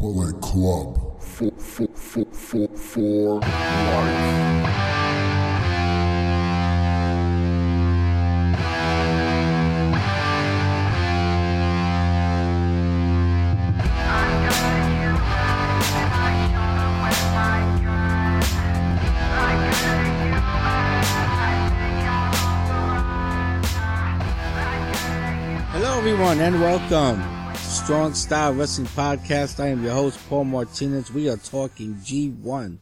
Bullet Club. For, for, for, for, for life. Hello, everyone, and welcome to Strong Style Wrestling Podcast. I am your host, Paul Martinez. We are talking G1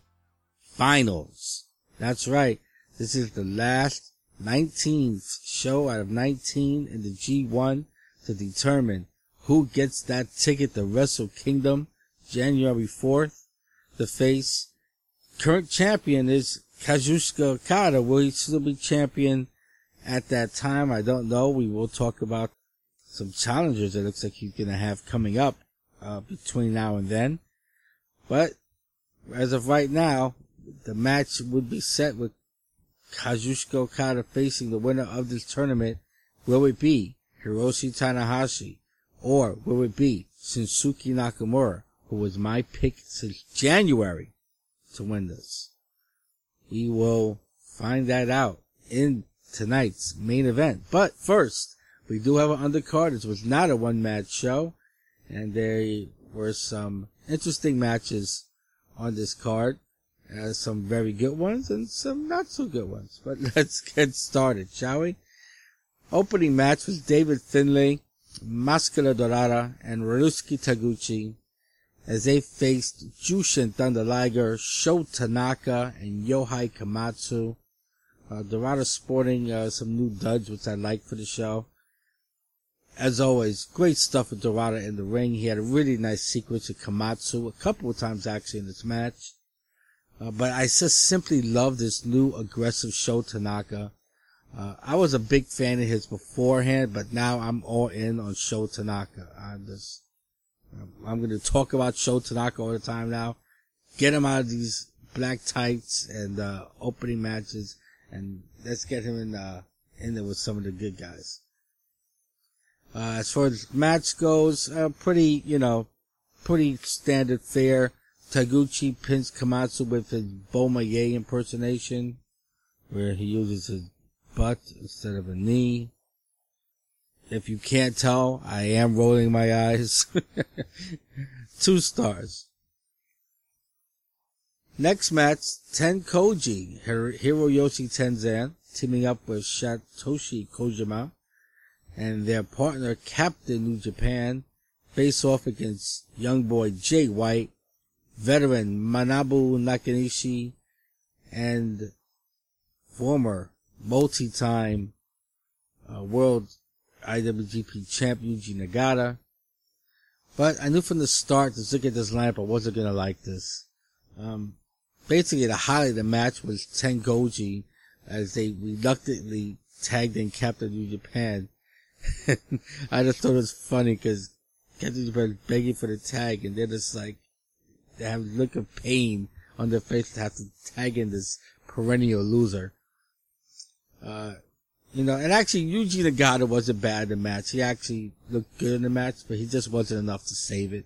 Finals. That's right. This is the last 19th show out of 19 in the G1 to determine who gets that ticket to Wrestle Kingdom January 4th. The face current champion is Kazuchika Okada. Will he still be champion at that time? I don't know. We will talk about some challengers it looks like he's going to have coming up uh, between now and then. But as of right now, the match would be set with Kazuchika Okada facing the winner of this tournament. Will it be Hiroshi Tanahashi or will it be Shinsuke Nakamura, who was my pick since January to win this? We will find that out in tonight's main event. But first, we do have an undercard. This was not a one match show, and there were some interesting matches on this card. Uh, some very good ones and some not so good ones. But let's get started, shall we? Opening match was David Finlay, Mascara Dorada, and Ryusuke Taguchi as they faced Jushin Thunder Liger, Sho Tanaka, and Yohei Komatsu. Uh, Dorada sporting uh, some new duds, which I like for the show as always, great stuff with Dorada in the ring. He had a really nice sequence with Komatsu a couple of times actually in this match. Uh, but I just simply love this new aggressive Sho Tanaka. Uh, I was a big fan of his beforehand, but now I'm all in on Sho Tanaka. I'm just, I'm going to talk about Sho Tanaka all the time now. Get him out of these black tights and, uh, opening matches and let's get him in, uh, in there with some of the good guys. Uh, as far as match goes, uh, pretty, you know, pretty standard fare. Taguchi pins Komatsu with his Bomaye impersonation, where he uses his butt instead of a knee. If you can't tell, I am rolling my eyes. Two stars. Next match, Ten Tenkoji, Hiroyoshi Tenzan, teaming up with Satoshi Kojima and their partner Captain New Japan face off against young boy Jay White, veteran Manabu Nakanishi, and former multi-time uh, world IWGP champ Yuji Nagata. But I knew from the start, to look at this lineup, I wasn't gonna like this. Um, basically the highlight of the match was Tenkoji as they reluctantly tagged in Captain New Japan I just thought it was funny because Captain Japan begging for the tag and they're just like, they have a look of pain on their face to have to tag in this perennial loser. Uh, you know, and actually Yuji Nagata wasn't bad in the match. He actually looked good in the match, but he just wasn't enough to save it.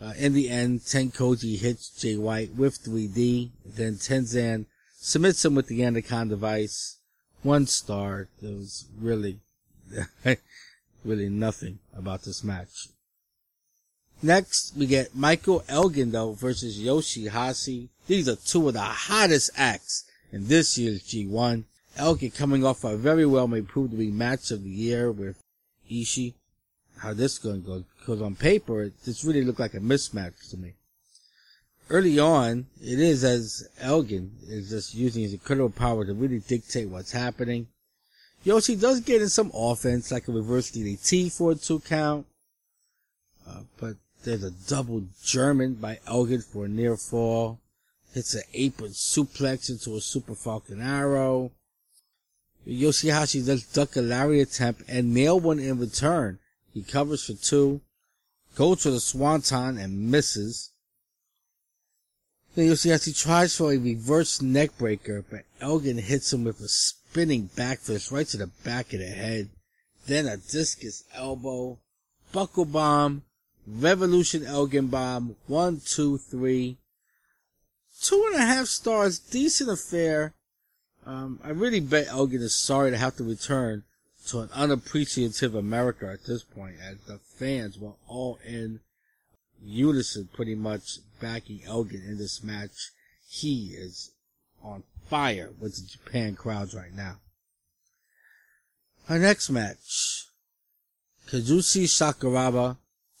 Uh, in the end, Tenkoji hits Jay White with 3D. Then Tenzan submits him with the Anaconda Vice. One star. It was really really nothing about this match. Next, we get Michael Elgin though versus Yoshihashi. These are two of the hottest acts in this year's G1. Elgin coming off a very well may prove to be match of the year with Ishii. How this going to go? Because on paper, it just really looked like a mismatch to me. Early on, it is as Elgin is just using his incredible power to really dictate what's happening. Yoshi does get in some offense, like a reverse DDT for a two count. Uh, but there's a double German by Elgin for a near fall. Hits an apron suplex into a super falcon arrow. Yoshihashi does duck a lariat attempt and nail one in return. He covers for two, goes for the swanton and misses. Then Yoshihashi tries for a reverse neckbreaker, but Elgin hits him with a spinning backfist right to the back of the head. Then a discus elbow, buckle bomb, Revolution Elgin Bomb, one, two, three. Two and a half stars, decent affair. Um, I really bet Elgin is sorry to have to return to an unappreciative America at this point, as the fans were all in unison pretty much backing Elgin in this match. He is on fire with the Japan crowds right now. Our next match. Kazushi Sakuraba,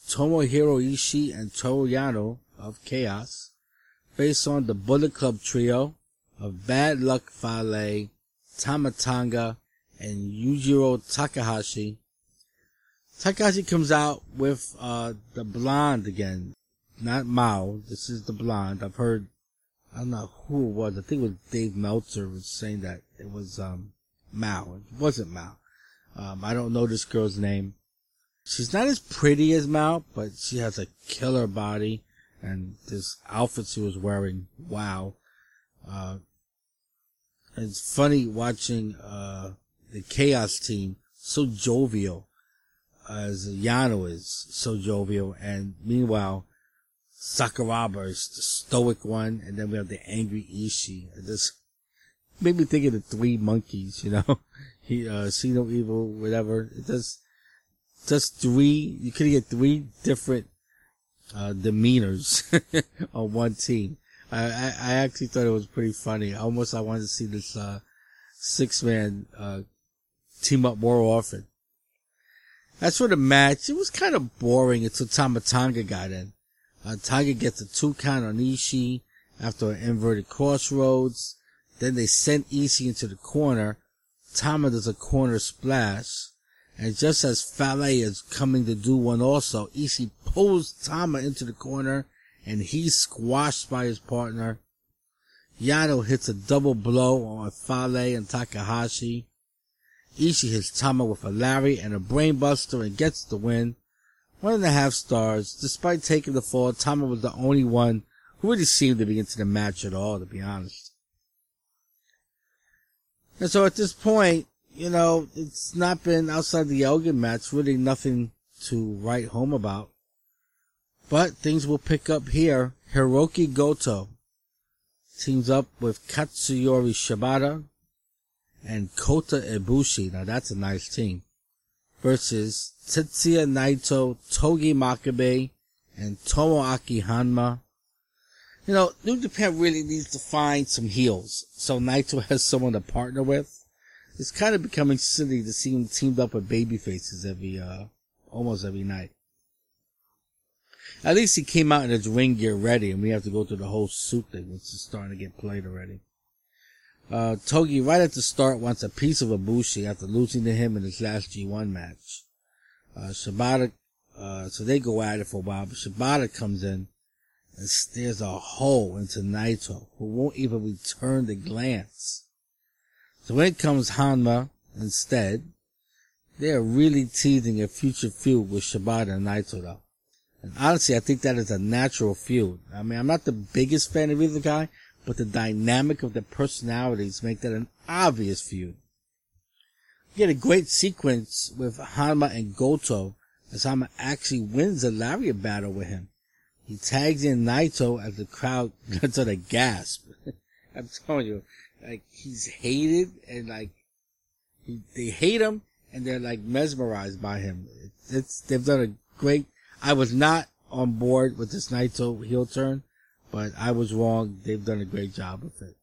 Tomohiro Ishii, and Toru Yano of Chaos, based on the Bullet Club trio of Bad Luck Fale, Tama Tonga, and Yujiro Takahashi. Takahashi comes out with uh, the blonde again, not Mao. This is the blonde. I've heard, I don't know who it was. I think it was Dave Meltzer was saying that it was um, Mao. It wasn't Mao. Um, I don't know this girl's name. She's not as pretty as Mao, but she has a killer body, and this outfit she was wearing, wow. Uh, it's funny watching uh, the Chaos team so jovial as Yano is so jovial, and meanwhile Sakuraba is the stoic one, and then we have the angry Ishii. It just made me think of the three monkeys, you know. He uh, see no evil, whatever. It just just three. You could get three different uh, demeanors on one team. I, I, I actually thought it was pretty funny. Almost I wanted to see this uh, six man uh, team up more often. As for the match, it was kind of boring until Tama Tonga got in. Uh, Tonga gets a two count on Ishii after an inverted crossroads. Then they send Ishii into the corner. Tama does a corner splash. And just as Fale is coming to do one also, Ishii pulls Tama into the corner and he's squashed by his partner. Yano hits a double blow on Fale and Takahashi. Ishii hits Tama with a lariat and a brainbuster and gets the win. One and a half stars. Despite taking the fall, Tama was the only one who really seemed to be into the match at all, to be honest. And so at this point, you know, it's not been outside the Elgin match, really nothing to write home about. But things will pick up here. Hiroki Goto teams up with Katsuyori Shibata and Kota Ibushi. Now that's a nice team. Versus Tetsuya Naito, Togi Makabe, and Tomoaki Honma. You know, New Japan really needs to find some heels. So Naito has someone to partner with. It's kind of becoming silly to see him teamed up with baby faces every, uh, almost every night. At least he came out in his ring gear ready, and we have to go through the whole suit thing, which is starting to get played already. Uh, Togi, right at the start, wants a piece of Ibushi after losing to him in his last G1 match. Uh, Shibata, uh, so they go at it for a while, but Shibata comes in and stares a hole into Naito, who won't even return the glance. So in comes Honma instead. They are really teasing a future feud with Shibata and Naito though. And honestly, I think that is a natural feud. I mean, I'm not the biggest fan of either guy, but the dynamic of their personalities make that an obvious feud. You get a great sequence with Honma and Goto as Honma actually wins a lariat battle with him. He tags in Naito as the crowd gets on a gasp. I'm telling you, like he's hated and like he, they hate him and they're like mesmerized by him. It's they've done a great I was not on board with this Naito heel turn, but I was wrong. They've done a great job with it.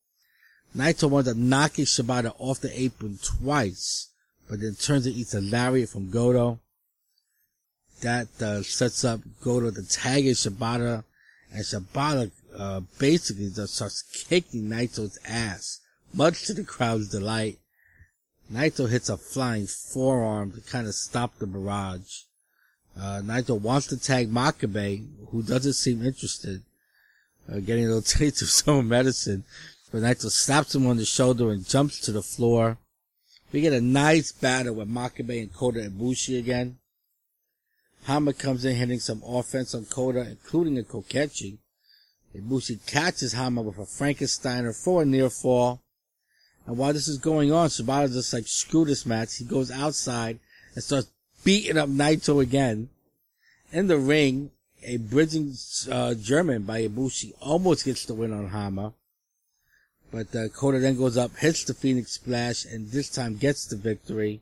Naito winds up knocking Shibata off the apron twice, but then turns and eats a lariat from Goto. That uh, sets up Goto to tag in Shibata, and Shibata uh, basically just starts kicking Naito's ass, much to the crowd's delight. Naito hits a flying forearm to kind of stop the barrage. Uh, Naito wants to tag Makabe, who doesn't seem interested, uh, getting a little taste of some medicine. But Naito slaps him on the shoulder and jumps to the floor. We get a nice battle with Makabe and Kota Ibushi again. Honma comes in hitting some offense on Kota, including a Kokeshi. Ibushi catches Honma with a Frankensteiner for a near fall. And while this is going on, Shibata just like, screw this match. He goes outside and starts beating up Naito again. In the ring, a bridging uh, German by Ibushi almost gets the win on Honma. But uh, Kota then goes up, hits the Phoenix Splash, and this time gets the victory.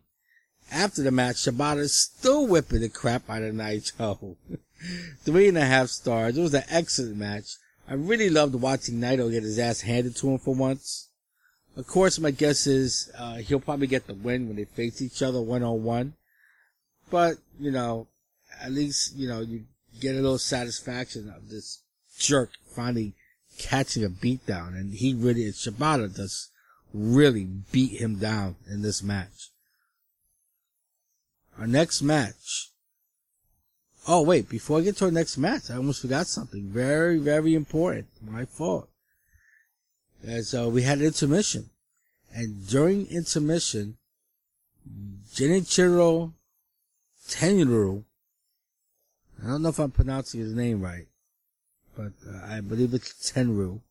After the match, Shibata is still whipping the crap out of Naito. Three and a half stars. It was an excellent match. I really loved watching Naito get his ass handed to him for once. Of course, my guess is uh, he'll probably get the win when they face each other one on one. But, you know, at least, you know, you get a little satisfaction of this jerk finally catching a beat down. And he really, Shibata does really beat him down in this match. Our next match. Oh wait, before I get to our next match, I almost forgot something very, very important. My fault. As uh, we had intermission. And during intermission, Genichiro Tenru, I don't know if I'm pronouncing his name right, but uh, I believe it's Tenru.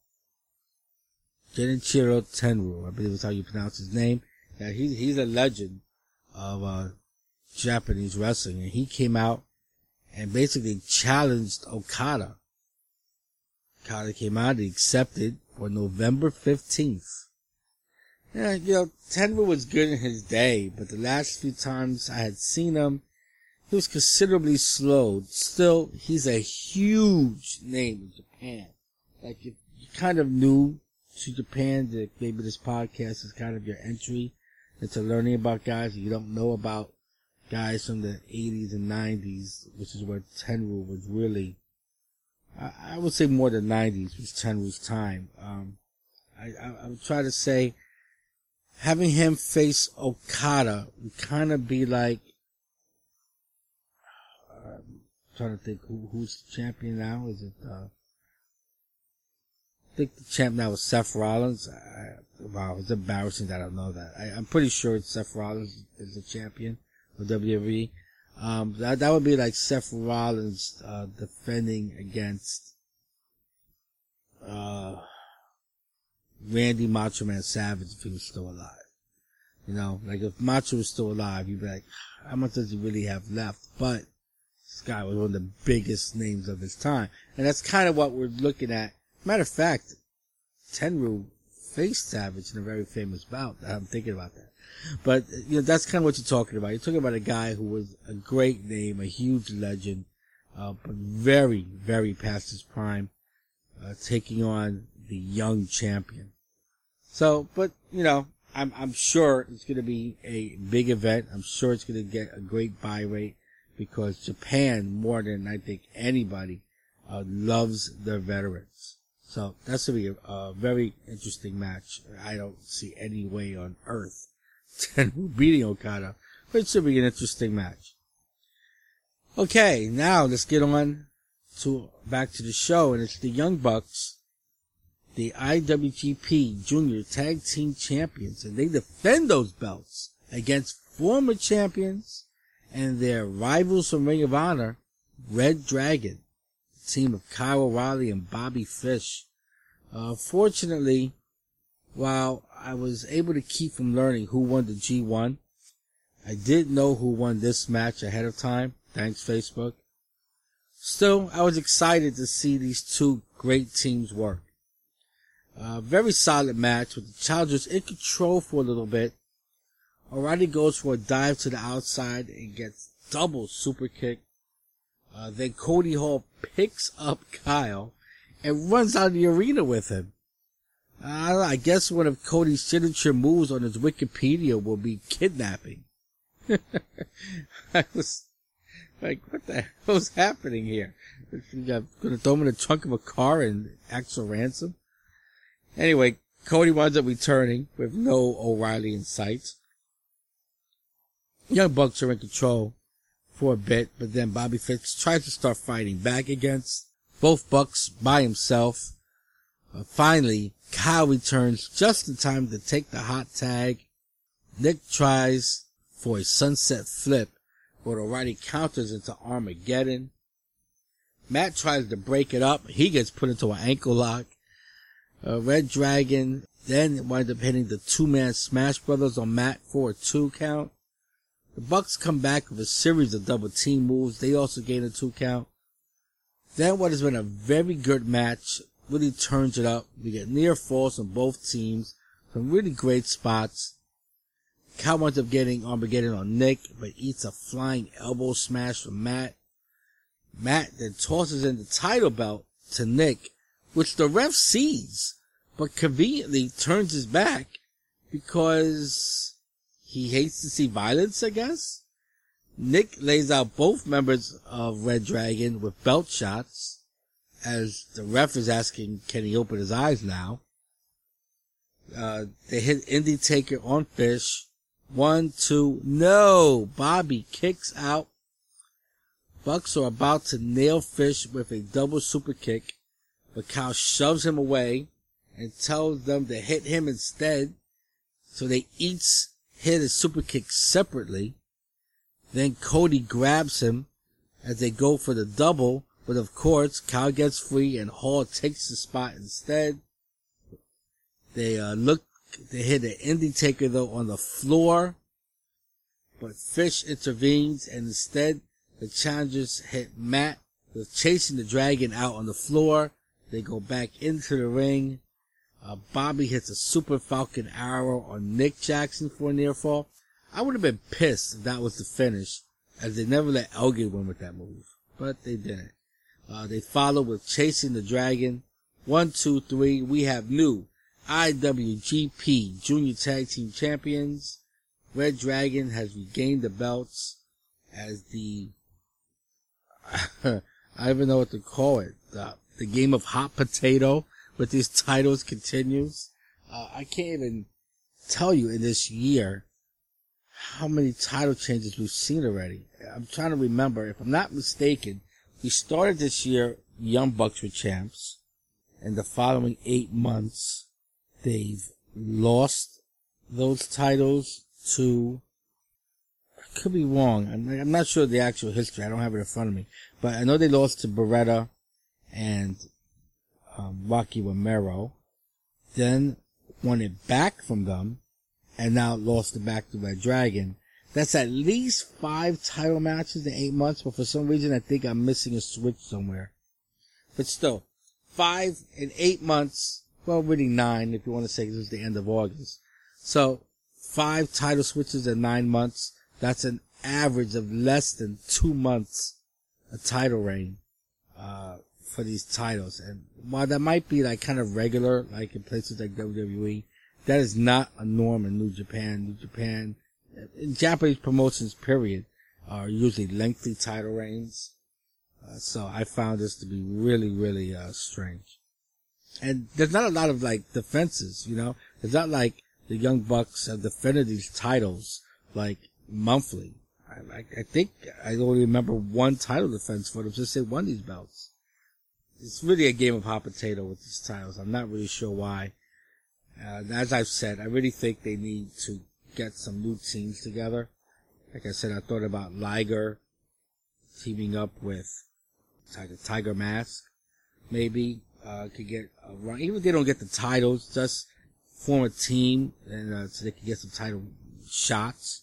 Genichiro Tenru, I believe is how you pronounce his name. He's, he's a legend of, uh, Japanese wrestling and he came out and basically challenged Okada. Okada came out and accepted for November 15th. Yeah, you know, Tenru was good in his day, but the last few times I had seen him, he was considerably slowed. Still, he's a huge name in Japan. Like, if you're kind of new to Japan, that maybe this podcast is kind of your entry into learning about guys you don't know about guys from the 80s and 90s, which is where Tenru was really, I, I would say more than 90s was Tenru's time. Um, I, I, I would try to say having him face Okada would kind of be like, uh, trying to think who, who's the champion now. Is it, uh, I think the champ now is Seth Rollins. I, wow, it's embarrassing that I don't know that. I, I'm pretty sure it's Seth Rollins is the champion of WWE. Um, that, that would be like Seth Rollins, uh, defending against, uh, Randy Macho Man Savage if he was still alive. You know, like if Macho was still alive, you'd be like, how much does he really have left? But guy was one of the biggest names of his time. And that's kind of what we're looking at. Matter of fact, Tenru faced Savage in a very famous bout. I'm thinking about that. But, you know, that's kind of what you're talking about. You're talking about a guy who was a great name, a huge legend, uh, but very, very past his prime, uh, taking on the young champion. So, but, you know, I'm, I'm sure it's going to be a big event. I'm sure it's going to get a great buy rate because Japan, more than I think anybody, uh, loves their veterans. So that's going to be a, a, very interesting match. I don't see any way on earth Tenru beating Okada, but it should be an interesting match. Okay, now let's get on to back to the show, and it's the Young Bucks the IWGP Junior Tag Team Champions, and they defend those belts against former champions and their rivals from Ring of Honor, Red Dragon, team of Kyle O'Reilly and Bobby Fish. Uh, fortunately, while I was able to keep from learning who won the G1, I did know who won this match ahead of time. Thanks, Facebook. Still, I was excited to see these two great teams work. Uh, very solid match with the Challengers in control for a little bit. O'Reilly goes for a dive to the outside and gets double super kick. Uh, then Cody Hall picks up Kyle and runs out of the arena with him. Uh, I guess one of Cody's signature moves on his Wikipedia will be kidnapping. I was like, what the hell's happening here? You're gonna throw him in the trunk of a car and act for ransom? Anyway, Cody winds up returning with no O'Reilly in sight. Young Bucks are in control for a bit, but then Bobby Fish tries to start fighting back against both Bucks by himself. Uh, finally, Kyle returns just in time to take the hot tag. Nick tries for a sunset flip, but O'Reilly counters into Armageddon. Matt tries to break it up. He gets put into an ankle lock. Uh, Red Dragon then winds up hitting the two-man Smash Brothers on Matt for a two count. The Bucks come back with a series of double team moves. They also gain a two count. Then what has been a very good match really turns it up. We get near falls on both teams. Some really great spots. Cal winds up getting Armageddon on Nick, but eats a flying elbow smash from Matt. Matt then tosses in the title belt to Nick, which the ref sees, but conveniently turns his back because he hates to see violence, I guess. Nick lays out both members of Red Dragon with belt shots as the ref is asking, can he open his eyes now? Uh, they hit Indy Taker on Fish. One, two, no! Bobby kicks out. Bucks are about to nail Fish with a double super kick, but Cal shoves him away and tells them to hit him instead. So they each hit a super kick separately. Then Cody grabs him as they go for the double, but of course, Cal gets free and Hall takes the spot instead. They uh, look, they hit an Indy Taker though on the floor, but Fish intervenes and instead the challengers hit Matt with chasing the dragon out on the floor. They go back into the ring. Uh, Bobby hits a super falcon arrow on Nick Jackson for a near fall. I would have been pissed if that was the finish, as they never let Elgin win with that move, but they didn't. Uh, they followed with chasing the dragon. One, two, three. We have new IWGP Junior Tag Team Champions. Red Dragon has regained the belts as the I don't even know what to call it. The, the game of hot potato with these titles continues. Uh, I can't even tell you in this year how many title changes we've seen already. I'm trying to remember. If I'm not mistaken, we started this year, Young Bucks were champs. And the following eight months, they've lost those titles to, I could be wrong. I'm, I'm not sure the actual history. I don't have it in front of me. But I know they lost to Beretta and um, Rocky Romero. Then won it back from them and now lost it back to Red Dragon. That's at least five title matches in eight months, but for some reason I think I'm missing a switch somewhere. But still, five in eight months, well really nine if you want to say this is the end of August. So, five title switches in nine months, that's an average of less than two months a title reign, uh, for these titles. And while that might be like kind of regular, like in places like WWE, that is not a norm in New Japan. New Japan, in Japanese promotions, period, are usually lengthy title reigns. Uh, so I found this to be really, really, uh, strange. And there's not a lot of like defenses, you know? It's not like the Young Bucks have defended these titles like monthly. I, I, I think I only remember one title defense for them since they won these belts. It's really a game of hot potato with these titles. I'm not really sure why. Uh, as I've said, I really think they need to get some new teams together. Like I said, I thought about Liger teaming up with Tiger, Tiger Mask. Maybe, uh, could get a run. Even if they don't get the titles, just form a team and, uh, so they can get some title shots.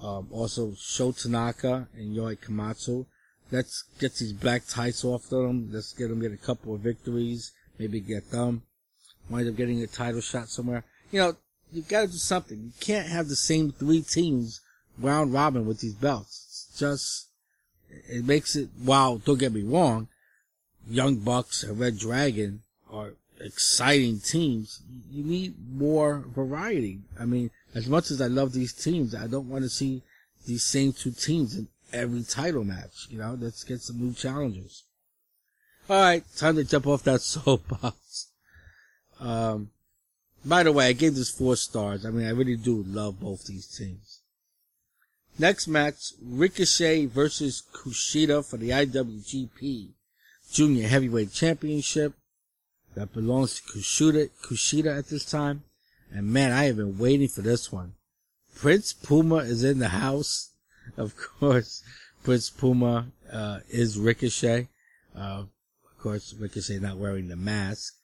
Um, also Sho Tanaka and Yohei Komatsu. Let's get these black tights off them. Let's get them get a couple of victories. Maybe get them. Wind up getting a title shot somewhere. You know, you gotta do something. You can't have the same three teams round robin with these belts. It's just, it makes it, wow, don't get me wrong, Young Bucks and Red Dragon are exciting teams. You need more variety. I mean, as much as I love these teams, I don't want to see these same two teams in every title match. You know, let's get some new challengers. Alright, time to jump off that soapbox. Um, by the way, I gave this four stars. I mean, I really do love both these teams. Next match, Ricochet versus Kushida for the IWGP Junior Heavyweight Championship that belongs to Kushida, Kushida at this time. And man, I have been waiting for this one. Prince Puma is in the house. Of course, Prince Puma, uh, is Ricochet. Uh, of course, Ricochet not wearing the mask.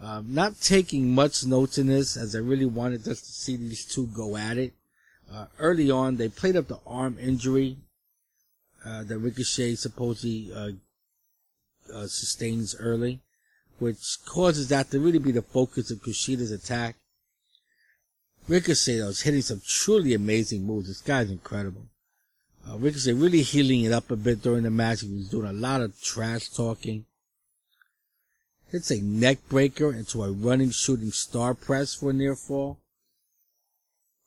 Um, not taking much notes in this as I really wanted just to see these two go at it. Uh, early on, they played up the arm injury uh, that Ricochet supposedly uh, sustains early, which causes that to really be the focus of Kushida's attack. Ricochet though is hitting some truly amazing moves. This guy's incredible. Uh, Ricochet really healing it up a bit during the match. He was doing a lot of trash talking. Hits a neck breaker into a running shooting star press for a near fall.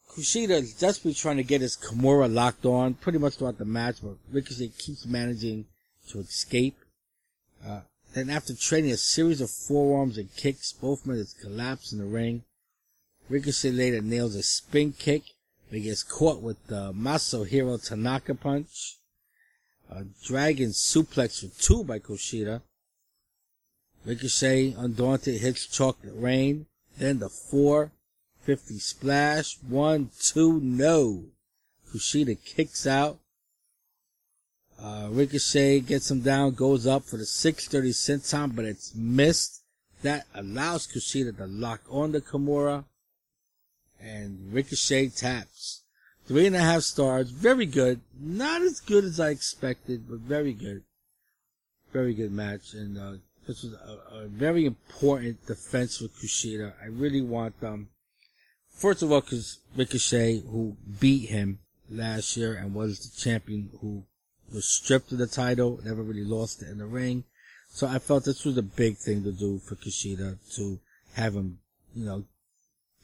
Kushida is desperately trying to get his Kimura locked on pretty much throughout the match, but Ricochet keeps managing to escape. Uh, then after trading a series of forearms and kicks, both men collapse in the ring. Ricochet later nails a spin kick, he gets caught with the Maso Masahiro Tanaka punch. A dragon suplex for two by Kushida. Ricochet, undaunted, hits Chocolate Rain. Then the 450 splash. One, two, no. Kushida kicks out. Uh, Ricochet gets him down, goes up for the 630 senton, but it's missed. That allows Kushida to lock on the Kimura. And Ricochet taps. Three and a half stars. Very good. Not as good as I expected, but very good. Very good match. And, uh, this was a, a, very important defense for Kushida. I really want them. First of all, cause Ricochet, who beat him last year and was the champion who was stripped of the title, never really lost it in the ring. So I felt this was a big thing to do for Kushida to have him, you know,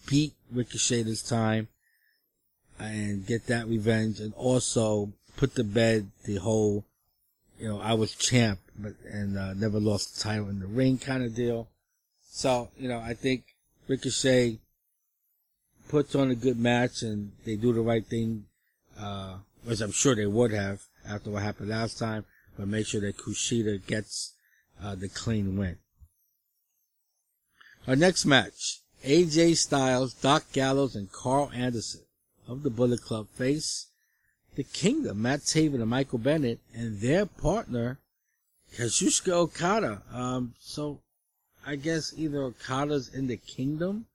beat Ricochet this time and get that revenge and also put to bed the whole, you know, I was champ, but, and, uh, never lost the title in the ring kind of deal. So, you know, I think Ricochet puts on a good match and they do the right thing, uh, as I'm sure they would have after what happened last time, but make sure that Kushida gets, uh, the clean win. Our next match, AJ Styles, Doc Gallows, and Karl Anderson of the Bullet Club face the Kingdom, Matt Taven and Michael Bennett, and their partner, Kazuchika Okada. Um, so I guess either Okada's in the Kingdom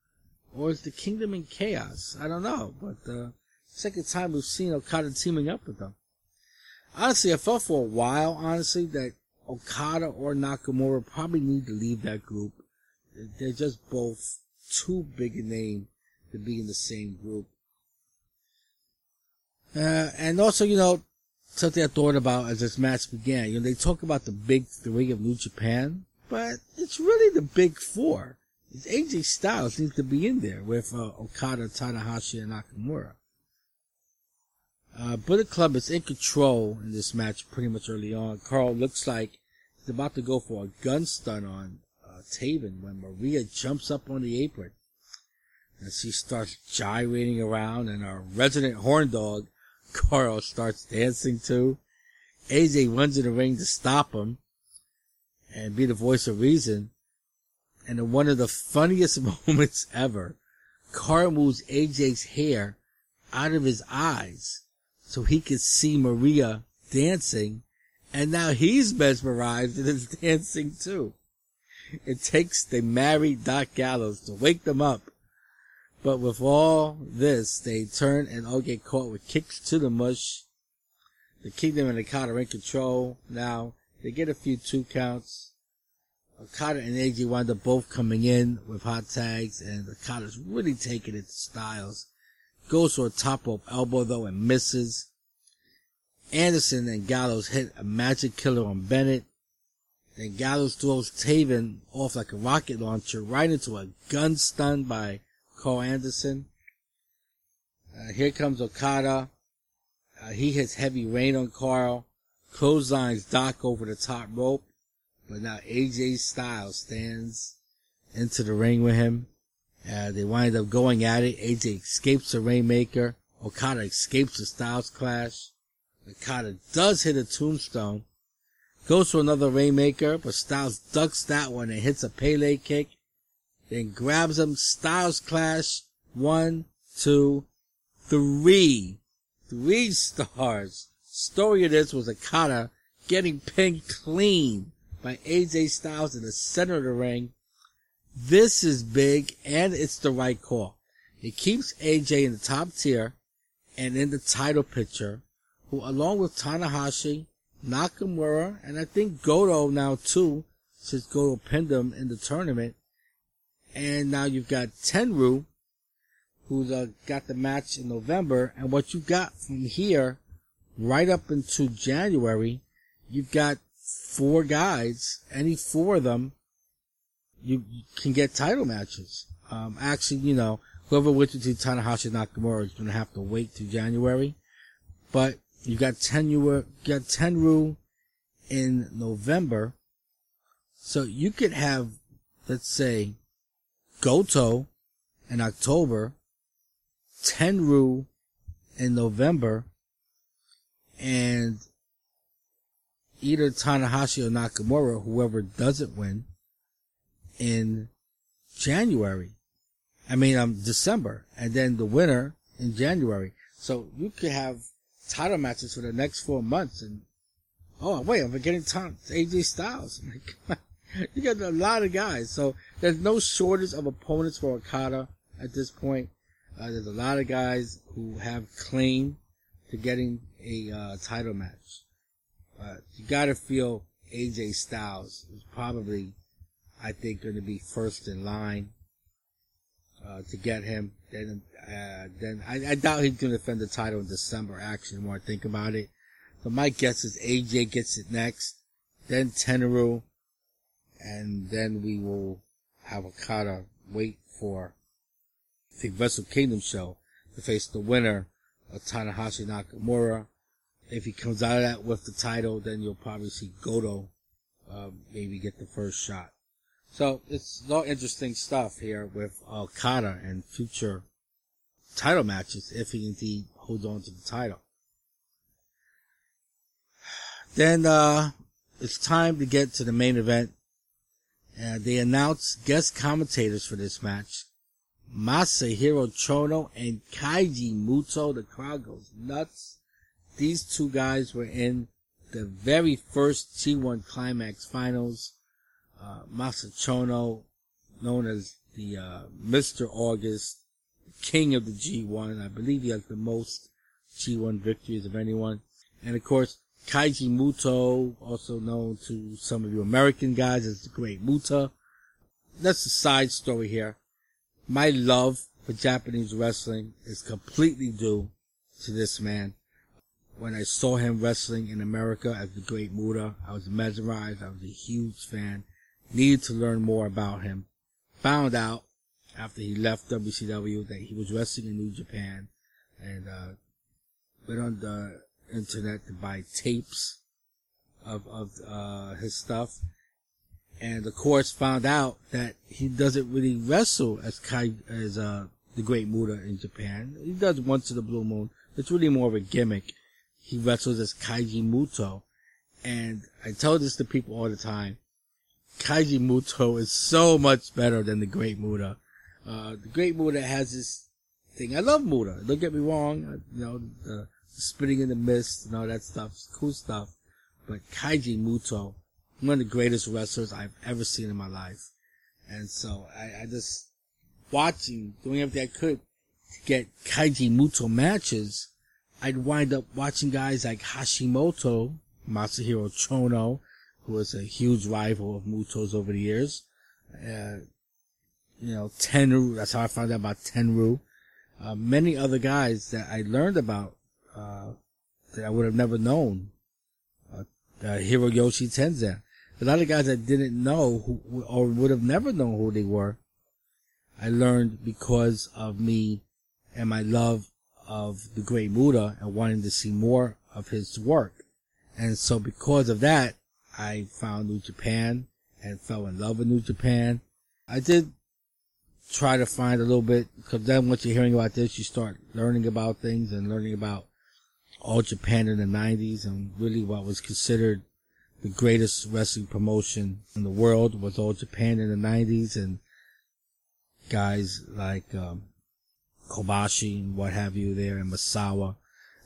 or is the Kingdom in chaos? I don't know, but uh, second time we've seen Okada teaming up with them. Honestly, I felt for a while, honestly, that Okada or Nakamura probably need to leave that group. They're just both too big a name to be in the same group. Uh, and also, you know, something I thought about as this match began. You know, they talk about the big three of New Japan, but it's really the big four. It's AJ Styles needs to be in there with uh, Okada, Tanahashi, and Nakamura. Uh, Bullet Club is in control in this match pretty much early on. Karl looks like he's about to go for a gun stun on uh, Taven when Maria jumps up on the apron. And she starts gyrating around and our resident horn dog Karl, starts dancing too. AJ runs in the ring to stop him and be the voice of reason. And in one of the funniest moments ever, Karl moves AJ's hair out of his eyes so he can see Maria dancing. And now he's mesmerized and is dancing too. It takes the married Doc Gallows to wake them up but with all this, they turn and all get caught with kicks to the mush. The Kingdom and Okada are in control now. They get a few two counts. Uh, Okada and AJ wind up both coming in with hot tags, and Okada's really taking it to Styles. Goes for a top rope elbow though and misses. Anderson and Gallows hit a magic killer on Bennett. Then Gallows throws Taven off like a rocket launcher right into a gun stun by Karl Anderson. Uh, here comes Okada. Uh, he hits heavy rain on Karl. Clotheslines Doc over the top rope. But now AJ Styles stands into the ring with him. Uh, they wind up going at it. AJ escapes the Rainmaker. Okada escapes the Styles clash. Okada does hit a tombstone. Goes for another Rainmaker, but Styles ducks that one and hits a Pele kick then grabs him, Styles Clash, one, two, three. Three stars. Story of this was Okada getting pinned clean by AJ Styles in the center of the ring. This is big and it's the right call. It keeps AJ in the top tier and in the title picture, who along with Tanahashi Nakamura, and I think Goto now too, since Goto pinned him in the tournament. And now you've got Tenru, who's uh, got the match in November, and what you've got from here right up into January, you've got four guys, any four of them, you, can get title matches. Um, actually, you know, whoever wins between Tanahashi Nakamura is going to have to wait till January. But you got Tenryu, got Tenryu in November. So you could have, let's say, Goto in October, Tenryu in November, and either Tanahashi or Nakamura, whoever doesn't win, in January. I mean, um, December, and then the winner in January. So you could have title matches for the next four months. And oh wait, I'm forgetting Tom AJ Styles. you got a lot of guys. So there's no shortage of opponents for Okada at this point. Uh, there's a lot of guys who have claim to getting a uh, title match. Uh, you gotta feel AJ Styles is probably, I think, going to be first in line uh, to get him. Then, uh, then I, I, doubt he's going to defend the title in December. Actually, the more I think about it, so my guess is AJ gets it next, then Tenryu, and then we will have Okada wait for the Wrestle Kingdom show to face the winner of Tanahashi Nakamura. If he comes out of that with the title, then you'll probably see Goto uh, maybe get the first shot. So it's all interesting stuff here with Okada and future title matches if he indeed holds on to the title. Then uh, it's time to get to the main event. Uh, they announced guest commentators for this match. Masahiro Chono and Keiji Muto. The crowd goes nuts. These two guys were in the very first G1 Climax finals. Uh, Masa known as the uh, Mr. August, king of the G1. I believe he has the most G1 victories of anyone. And of course, Keiji Muto, also known to some of you American guys as the Great Muta. That's a side story here. My love for Japanese wrestling is completely due to this man. When I saw him wrestling in America as the Great Muta, I was mesmerized. I was a huge fan. Needed to learn more about him. Found out after he left WCW that he was wrestling in New Japan and, uh, went on the internet to buy tapes of, of, uh, his stuff and of course found out that he doesn't really wrestle as Kai as uh the Great Muta in Japan. He does once in the blue moon. It's really more of a gimmick. He wrestles as Keiji Muto, and I tell this to people all the time. Keiji Muto is so much better than the Great Muta. Uh, the Great Muta has this thing. I love Muta. Don't get me wrong. You know, the, the spitting in the mist and all that stuff. Cool stuff. But Keiji Muto one of the greatest wrestlers I've ever seen in my life. And so I, I just watching, doing everything I could to get Keiji Muto matches. I'd wind up watching guys like Hashimoto, Masahiro Chono, who was a huge rival of Muto's over the years. Uh, you know, Tenru, that's how I found out about Tenru. Uh, many other guys that I learned about, uh, that I would have never known. Uh, uh, Hiroyoshi a lot of guys I didn't know who, or would have never known who they were. I learned because of me and my love of the great Muta and wanting to see more of his work. And so because of that, I found New Japan and fell in love with New Japan. I did try to find a little bit, because then once you're hearing about this, you start learning about things and learning about all Japan in the 90s and really what was considered the greatest wrestling promotion in the world was all Japan in the 90s and guys like um, Kobashi and what have you there and Misawa.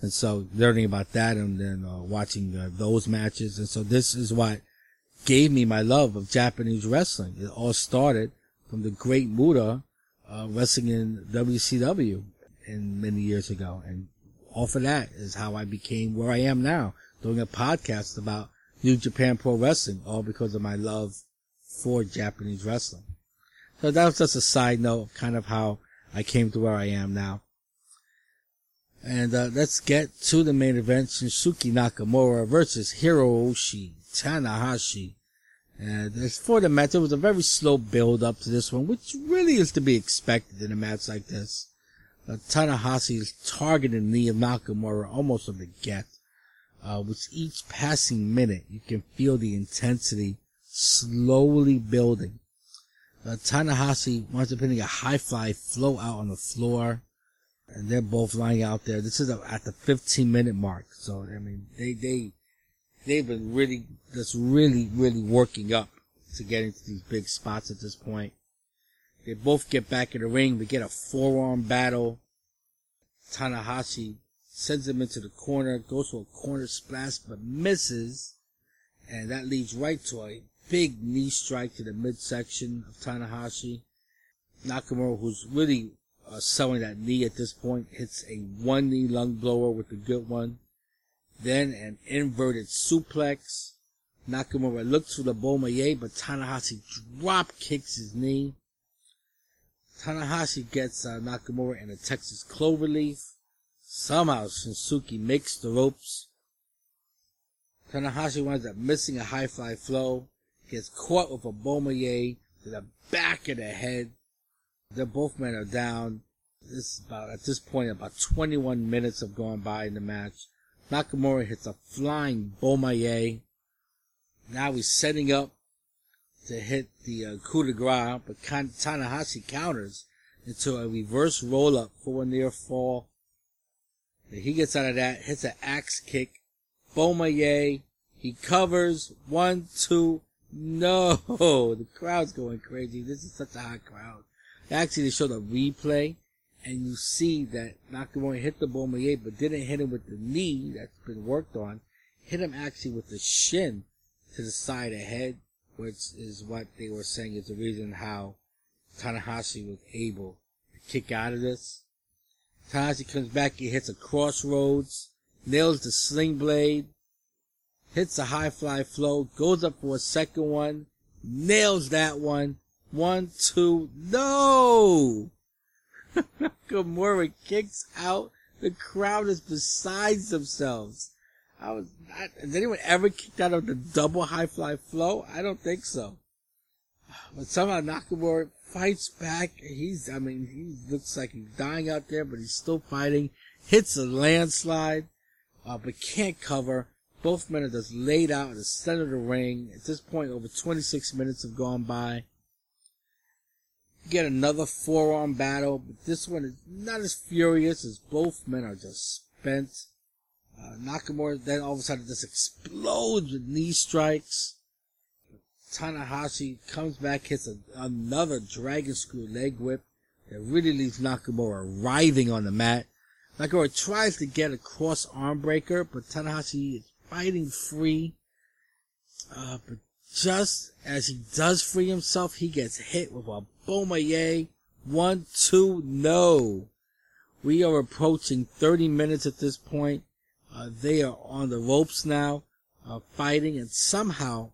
And so learning about that and then uh, watching uh, those matches. And so this is what gave me my love of Japanese wrestling. It all started from the great Muta uh, wrestling in WCW in many years ago. And off of that is how I became where I am now doing a podcast about New Japan Pro Wrestling, all because of my love for Japanese wrestling. So that was just a side note kind of how I came to where I am now. And uh, let's get to the main event, Shinsuke Nakamura versus Hiroshi Tanahashi. And as for the match, it was a very slow build up to this one, which really is to be expected in a match like this. Uh, Tanahashi is targeting knee of Nakamura almost from the get. Uh, with each passing minute, you can feel the intensity slowly building. Uh, Tanahashi winds up hitting a high fly flow out on the floor, and they're both lying out there. This is at the 15 minute mark, so I mean, they they they've been really just really really working up to get into these big spots at this point. They both get back in the ring. We get a forearm battle. Tanahashi sends him into the corner, goes for a corner splash, but misses. And that leads right to a big knee strike to the midsection of Tanahashi. Nakamura, who's really uh, selling that knee at this point, hits a one knee lung blower with a good one. Then an inverted suplex. Nakamura looks for the Bomaye, but Tanahashi drop kicks his knee. Tanahashi gets uh, Nakamura in a Texas cloverleaf. Somehow Shinsuke makes the ropes. Tanahashi winds up missing a high fly flow. Gets caught with a Bomaye to the back of the head. The both men are down. This is about at this point about 21 minutes have gone by in the match. Nakamura hits a flying Bomaye. Now he's setting up to hit the uh, coup de grace, but Tanahashi counters into a reverse roll up for a near fall. He gets out of that, hits an axe kick, Bomaye, he covers, one, two, no, the crowd's going crazy. This is such a hot crowd. Actually, they showed a replay, and you see that Nakamura hit the Bomaye, but didn't hit him with the knee that's been worked on. Hit him actually with the shin to the side of the head which is what they were saying is the reason how Tanahashi was able to kick out of this. Tanahashi comes back, he hits a crossroads, nails the sling blade, hits a high fly flow, goes up for a second one, nails that one. One, two, no! Nakamura kicks out. The crowd is besides themselves. I was. I, has anyone ever kicked out of the double high fly flow? I don't think so. But somehow Nakamura fights back. He's. I mean, he looks like he's dying out there, but he's still fighting. Hits a landslide, uh, but can't cover. Both men are just laid out in the center of the ring. At this point, over 26 minutes have gone by. Get another forearm battle, but this one is not as furious as both men are just spent. Uh, Nakamura then all of a sudden just explodes with knee strikes. Tanahashi comes back, hits a, another dragon screw leg whip that really leaves Nakamura writhing on the mat. Nakamura tries to get a cross arm breaker, but Tanahashi is fighting free. Uh, but just as he does free himself, he gets hit with a Bomaye. One, two, no. We are approaching 30 minutes at this point. Uh, they are on the ropes now, uh, fighting, and somehow,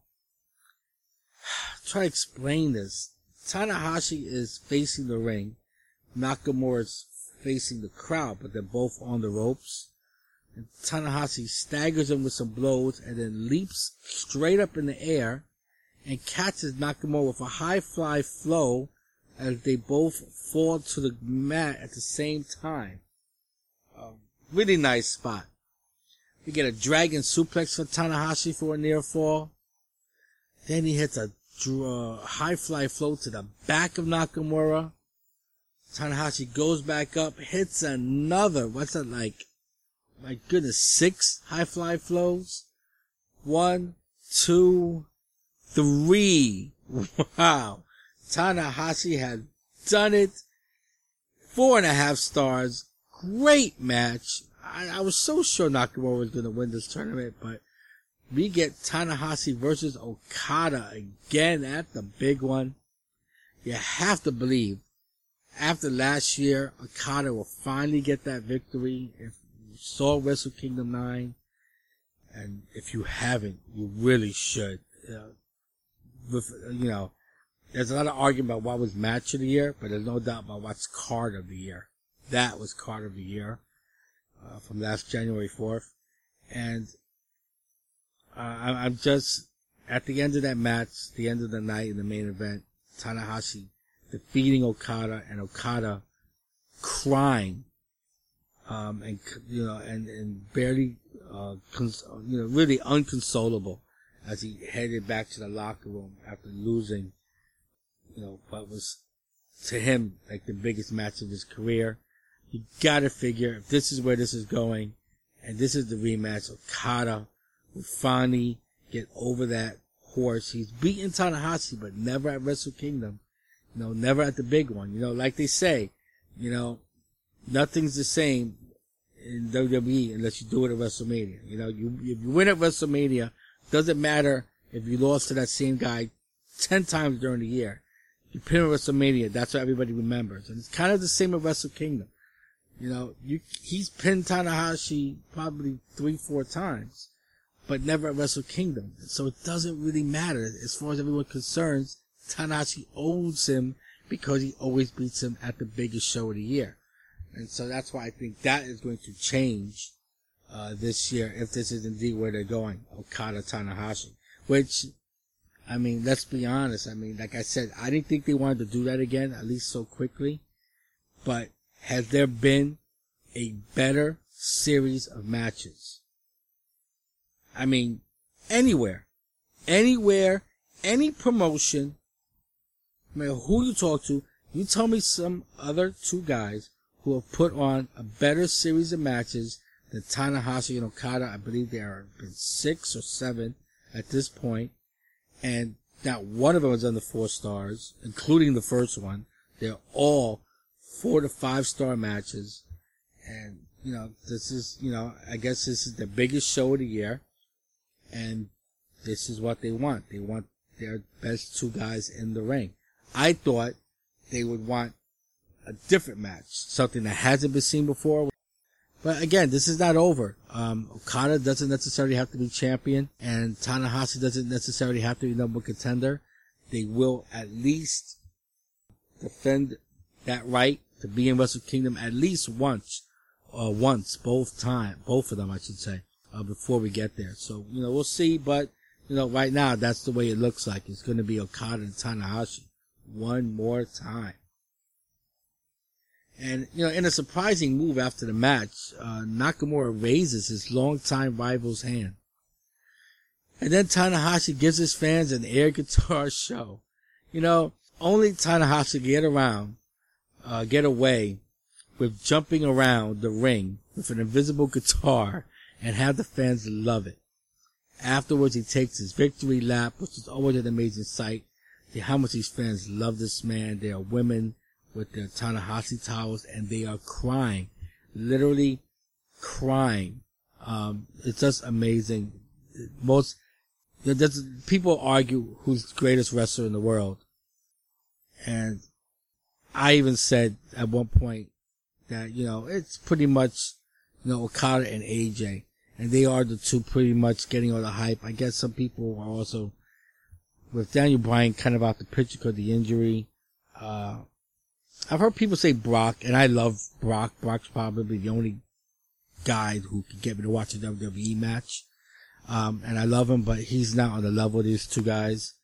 try to explain this. Tanahashi is facing the ring. Nakamura is facing the crowd, but they're both on the ropes. And Tanahashi staggers him with some blows and then leaps straight up in the air and catches Nakamura with a high fly flow as they both fall to the mat at the same time. A really nice spot. We get a dragon suplex for Tanahashi for a near fall. Then he hits a uh, high fly flow to the back of Nakamura. Tanahashi goes back up, hits another, what's that like? My goodness, six high fly flows? One, two, three. Wow. Tanahashi has done it. Four and a half stars. Great match. I, I was so sure Nakamura was going to win this tournament, but we get Tanahashi versus Okada again at the big one. You have to believe after last year, Okada will finally get that victory. If you saw Wrestle Kingdom 9, And if you haven't, you really should. Uh, you know, there's a lot of argument about what was match of the year, but there's no doubt about what's card of the year. That was card of the year uh, from last January 4th. And uh, I'm just at the end of that match, the end of the night in the main event, Tanahashi defeating Okada and Okada crying, um, and, you know, and, and barely, uh, cons- you know, really unconsolable as he headed back to the locker room after losing, you know, what was to him like the biggest match of his career. You gotta figure if this is where this is going, and this is the rematch, Okada will finally get over that horse. He's beaten Tanahashi, but never at Wrestle Kingdom. You know, never at the big one. You know, like they say, you know, nothing's the same in WWE unless you do it at WrestleMania. You know, you if you win at WrestleMania, doesn't matter if you lost to that same guy ten times during the year. You pin at WrestleMania, that's what everybody remembers. And it's kind of the same at Wrestle Kingdom. You know, you, he's pinned Tanahashi probably three, four times, but never at Wrestle Kingdom. So it doesn't really matter. As far as everyone concerns, Tanahashi owns him because he always beats him at the biggest show of the year. And so that's why I think that is going to change, uh, this year if this is indeed where they're going. Okada Tanahashi. Which, I mean, let's be honest. I mean, like I said, I didn't think they wanted to do that again, at least so quickly. But has there been a better series of matches? I mean, anywhere, anywhere, any promotion, no matter who you talk to, you tell me some other two guys who have put on a better series of matches than Tanahashi and Okada. I believe there have been six or seven at this point, and not one of them is under four stars, including the first one. They're all four to five star matches. And, you know, this is, you know, I guess this is the biggest show of the year. And this is what they want. They want their best two guys in the ring. I thought they would want a different match, something that hasn't been seen before. But again, this is not over. Um, Okada doesn't necessarily have to be champion, and Tanahashi doesn't necessarily have to be number one contender. They will at least defend that right to be in Wrestle Kingdom at least once, uh, once, both time, both of them, I should say, uh, before we get there. So, you know, we'll see, but, you know, right now, that's the way it looks like. It's gonna be Okada and Tanahashi. One more time. And, you know, in a surprising move after the match, uh, Nakamura raises his longtime rival's hand. And then Tanahashi gives his fans an air guitar show. You know, only Tanahashi get around, uh, get away with jumping around the ring with an invisible guitar and have the fans love it. Afterwards, he takes his victory lap, which is always an amazing sight. See how much these fans love this man. There are women with their Tanahashi towels and they are crying, literally crying. Um, it's just amazing. Most, people argue who's the greatest wrestler in the world. And I even said at one point that, you know, it's pretty much, you know, Okada and AJ. And they are the two pretty much getting all the hype. I guess some people are also, with Daniel Bryan kind of out the picture because of the injury. Uh, I've heard people say Brock, and I love Brock. Brock's probably the only guy who can get me to watch a WWE match. Um, and I love him, but he's not on the level of these two guys.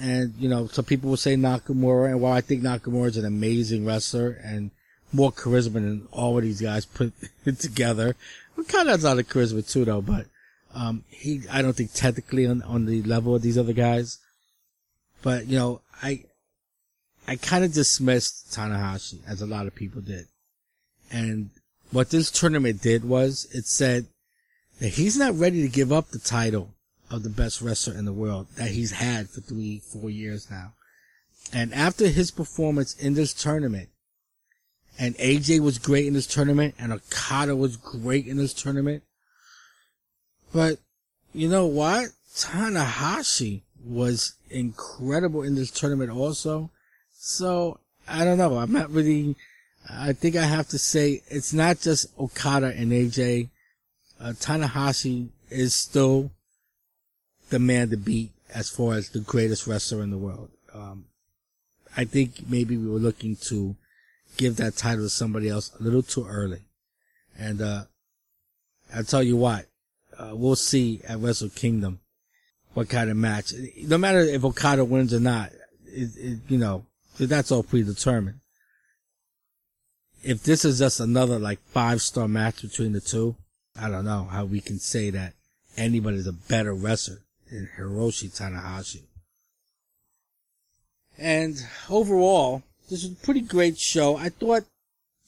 And, you know, some people will say Nakamura, and while I think Nakamura is an amazing wrestler and more charisma than all of these guys put together, kind of has a lot of charisma too, though, but, um, he, I don't think technically on, on the level of these other guys. But, you know, I, I kind of dismissed Tanahashi as a lot of people did. And what this tournament did was it said that he's not ready to give up the title of the best wrestler in the world that he's had for three, four years now. And after his performance in this tournament, and AJ was great in this tournament, and Okada was great in this tournament, but you know what? Tanahashi was incredible in this tournament also. So I don't know. I'm not really. I think I have to say it's not just Okada and AJ. Uh, Tanahashi is still the man to beat as far as the greatest wrestler in the world. Um, I think maybe we were looking to give that title to somebody else a little too early. And, uh, I'll tell you what, uh, we'll see at Wrestle Kingdom what kind of match. No matter if Okada wins or not, it, it, you know, that's all predetermined. If this is just another like five star match between the two, I don't know how we can say that anybody's a better wrestler than Hiroshi Tanahashi. And overall, this was a pretty great show. I thought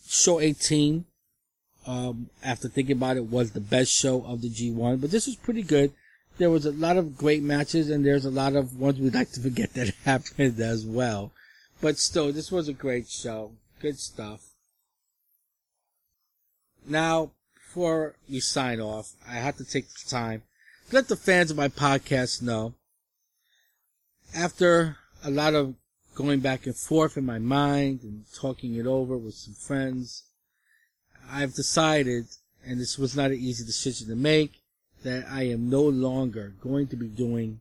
show 18, um, after thinking about it, was the best show of the G1, but this was pretty good. There was a lot of great matches and there's a lot of ones we'd like to forget that happened as well. But still, this was a great show. Good stuff. Now, before we sign off, I have to take the time to let the fans of my podcast know. After a lot of going back and forth in my mind and talking it over with some friends, I've decided, and this was not an easy decision to make, that I am no longer going to be doing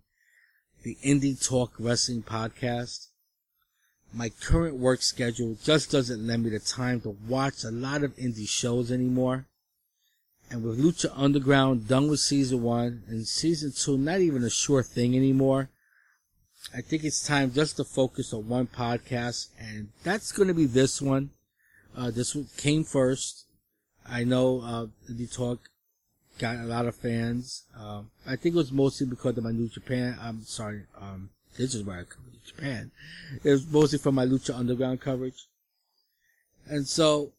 the Indie Talk Wrestling podcast. My current work schedule just doesn't lend me the time to watch a lot of indie shows anymore. And with Lucha Underground done with season one and season two not even a sure thing anymore, I think it's time just to focus on one podcast, and that's going to be this one. Uh, this one came first. I know uh, the talk got a lot of fans. Um, I think it was mostly because of my New Japan. I'm sorry. Um, this is where I come to Japan. It was mostly from my Lucha Underground coverage, and so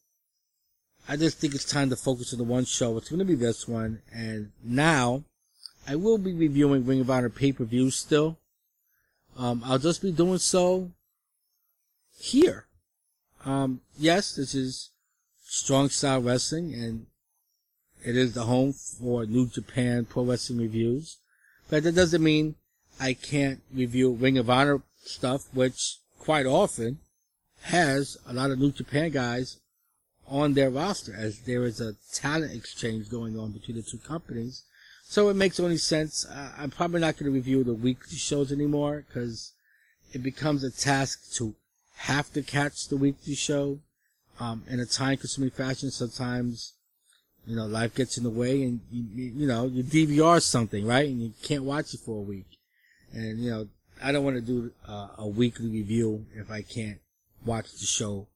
I just think it's time to focus on the one show. It's going to be this one, and now I will be reviewing Ring of Honor pay per views still. Um, I'll just be doing so here. Um, yes, this is Strong Style Wrestling, and it is the home for New Japan Pro Wrestling reviews. But that doesn't mean I can't review Ring of Honor stuff, which quite often has a lot of New Japan guys on their roster, as there is a talent exchange going on between the two companies. So it makes only sense. I'm probably not going to review the weekly shows anymore because it becomes a task to have to catch the weekly show um, in a time consuming fashion. Sometimes, you know, life gets in the way and you, you know, you DVR something, right? And you can't watch it for a week. And, you know, I don't want to do uh, a weekly review if I can't watch the show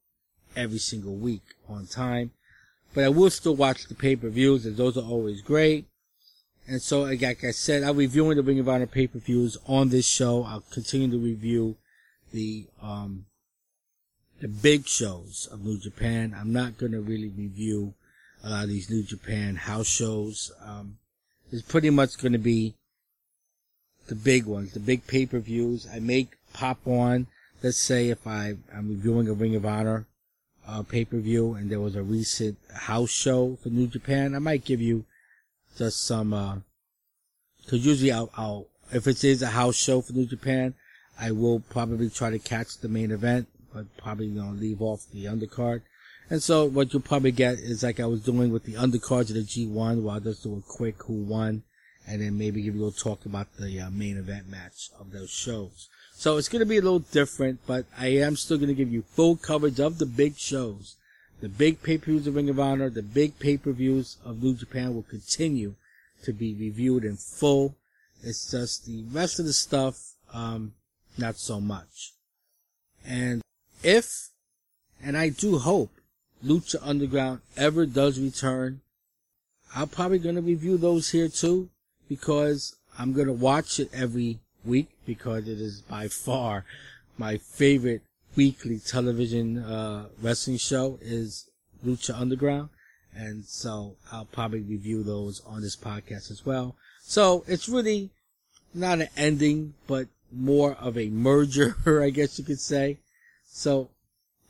every single week on time. But I will still watch the pay-per-views as those are always great. And so, like I said, I'm reviewing the Ring of Honor pay-per-views on this show. I'll continue to review the, um, the big shows of New Japan. I'm not going to really review a lot of these New Japan house shows. Um, it's pretty much going to be the big ones, the big pay-per-views. I make pop on, let's say if I, I'm reviewing a Ring of Honor uh, pay-per-view and there was a recent house show for New Japan, I might give you just some, uh, cause usually I'll, I'll, if it is a house show for New Japan, I will probably try to catch the main event, but probably, you know, leave off the undercard. And so what you'll probably get is like I was doing with the undercards of the G1, where I'll just do a quick who won, and then maybe give a little talk about the uh, main event match of those shows. So it's going to be a little different, but I am still going to give you full coverage of the big shows the big pay-per-views of Ring of Honor, the big pay-per-views of New Japan will continue to be reviewed in full. It's just the rest of the stuff, um, not so much. And if, and I do hope, Lucha Underground ever does return, I'm probably gonna review those here too, because I'm gonna watch it every week, because it is by far my favorite weekly television uh, wrestling show is Lucha Underground, and so I'll probably review those on this podcast as well. So it's really not an ending, but more of a merger, I guess you could say. So,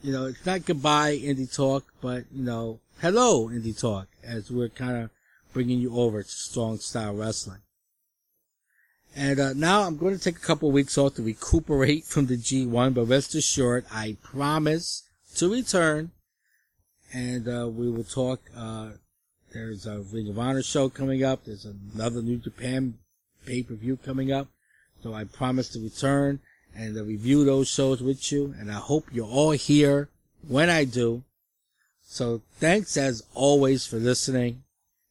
you know, it's not goodbye Indie Talk, but you know, hello Indie Talk, as we're kind of bringing you over to Strong Style Wrestling. And uh, now I'm going to take a couple of weeks off to recuperate from the G1, but rest assured, I promise to return, and uh, we will talk uh, There's a Ring of Honor show coming up. There's another New Japan pay-per-view coming up. So I promise to return and to review those shows with you. And I hope you're all here when I do. So thanks as always for listening.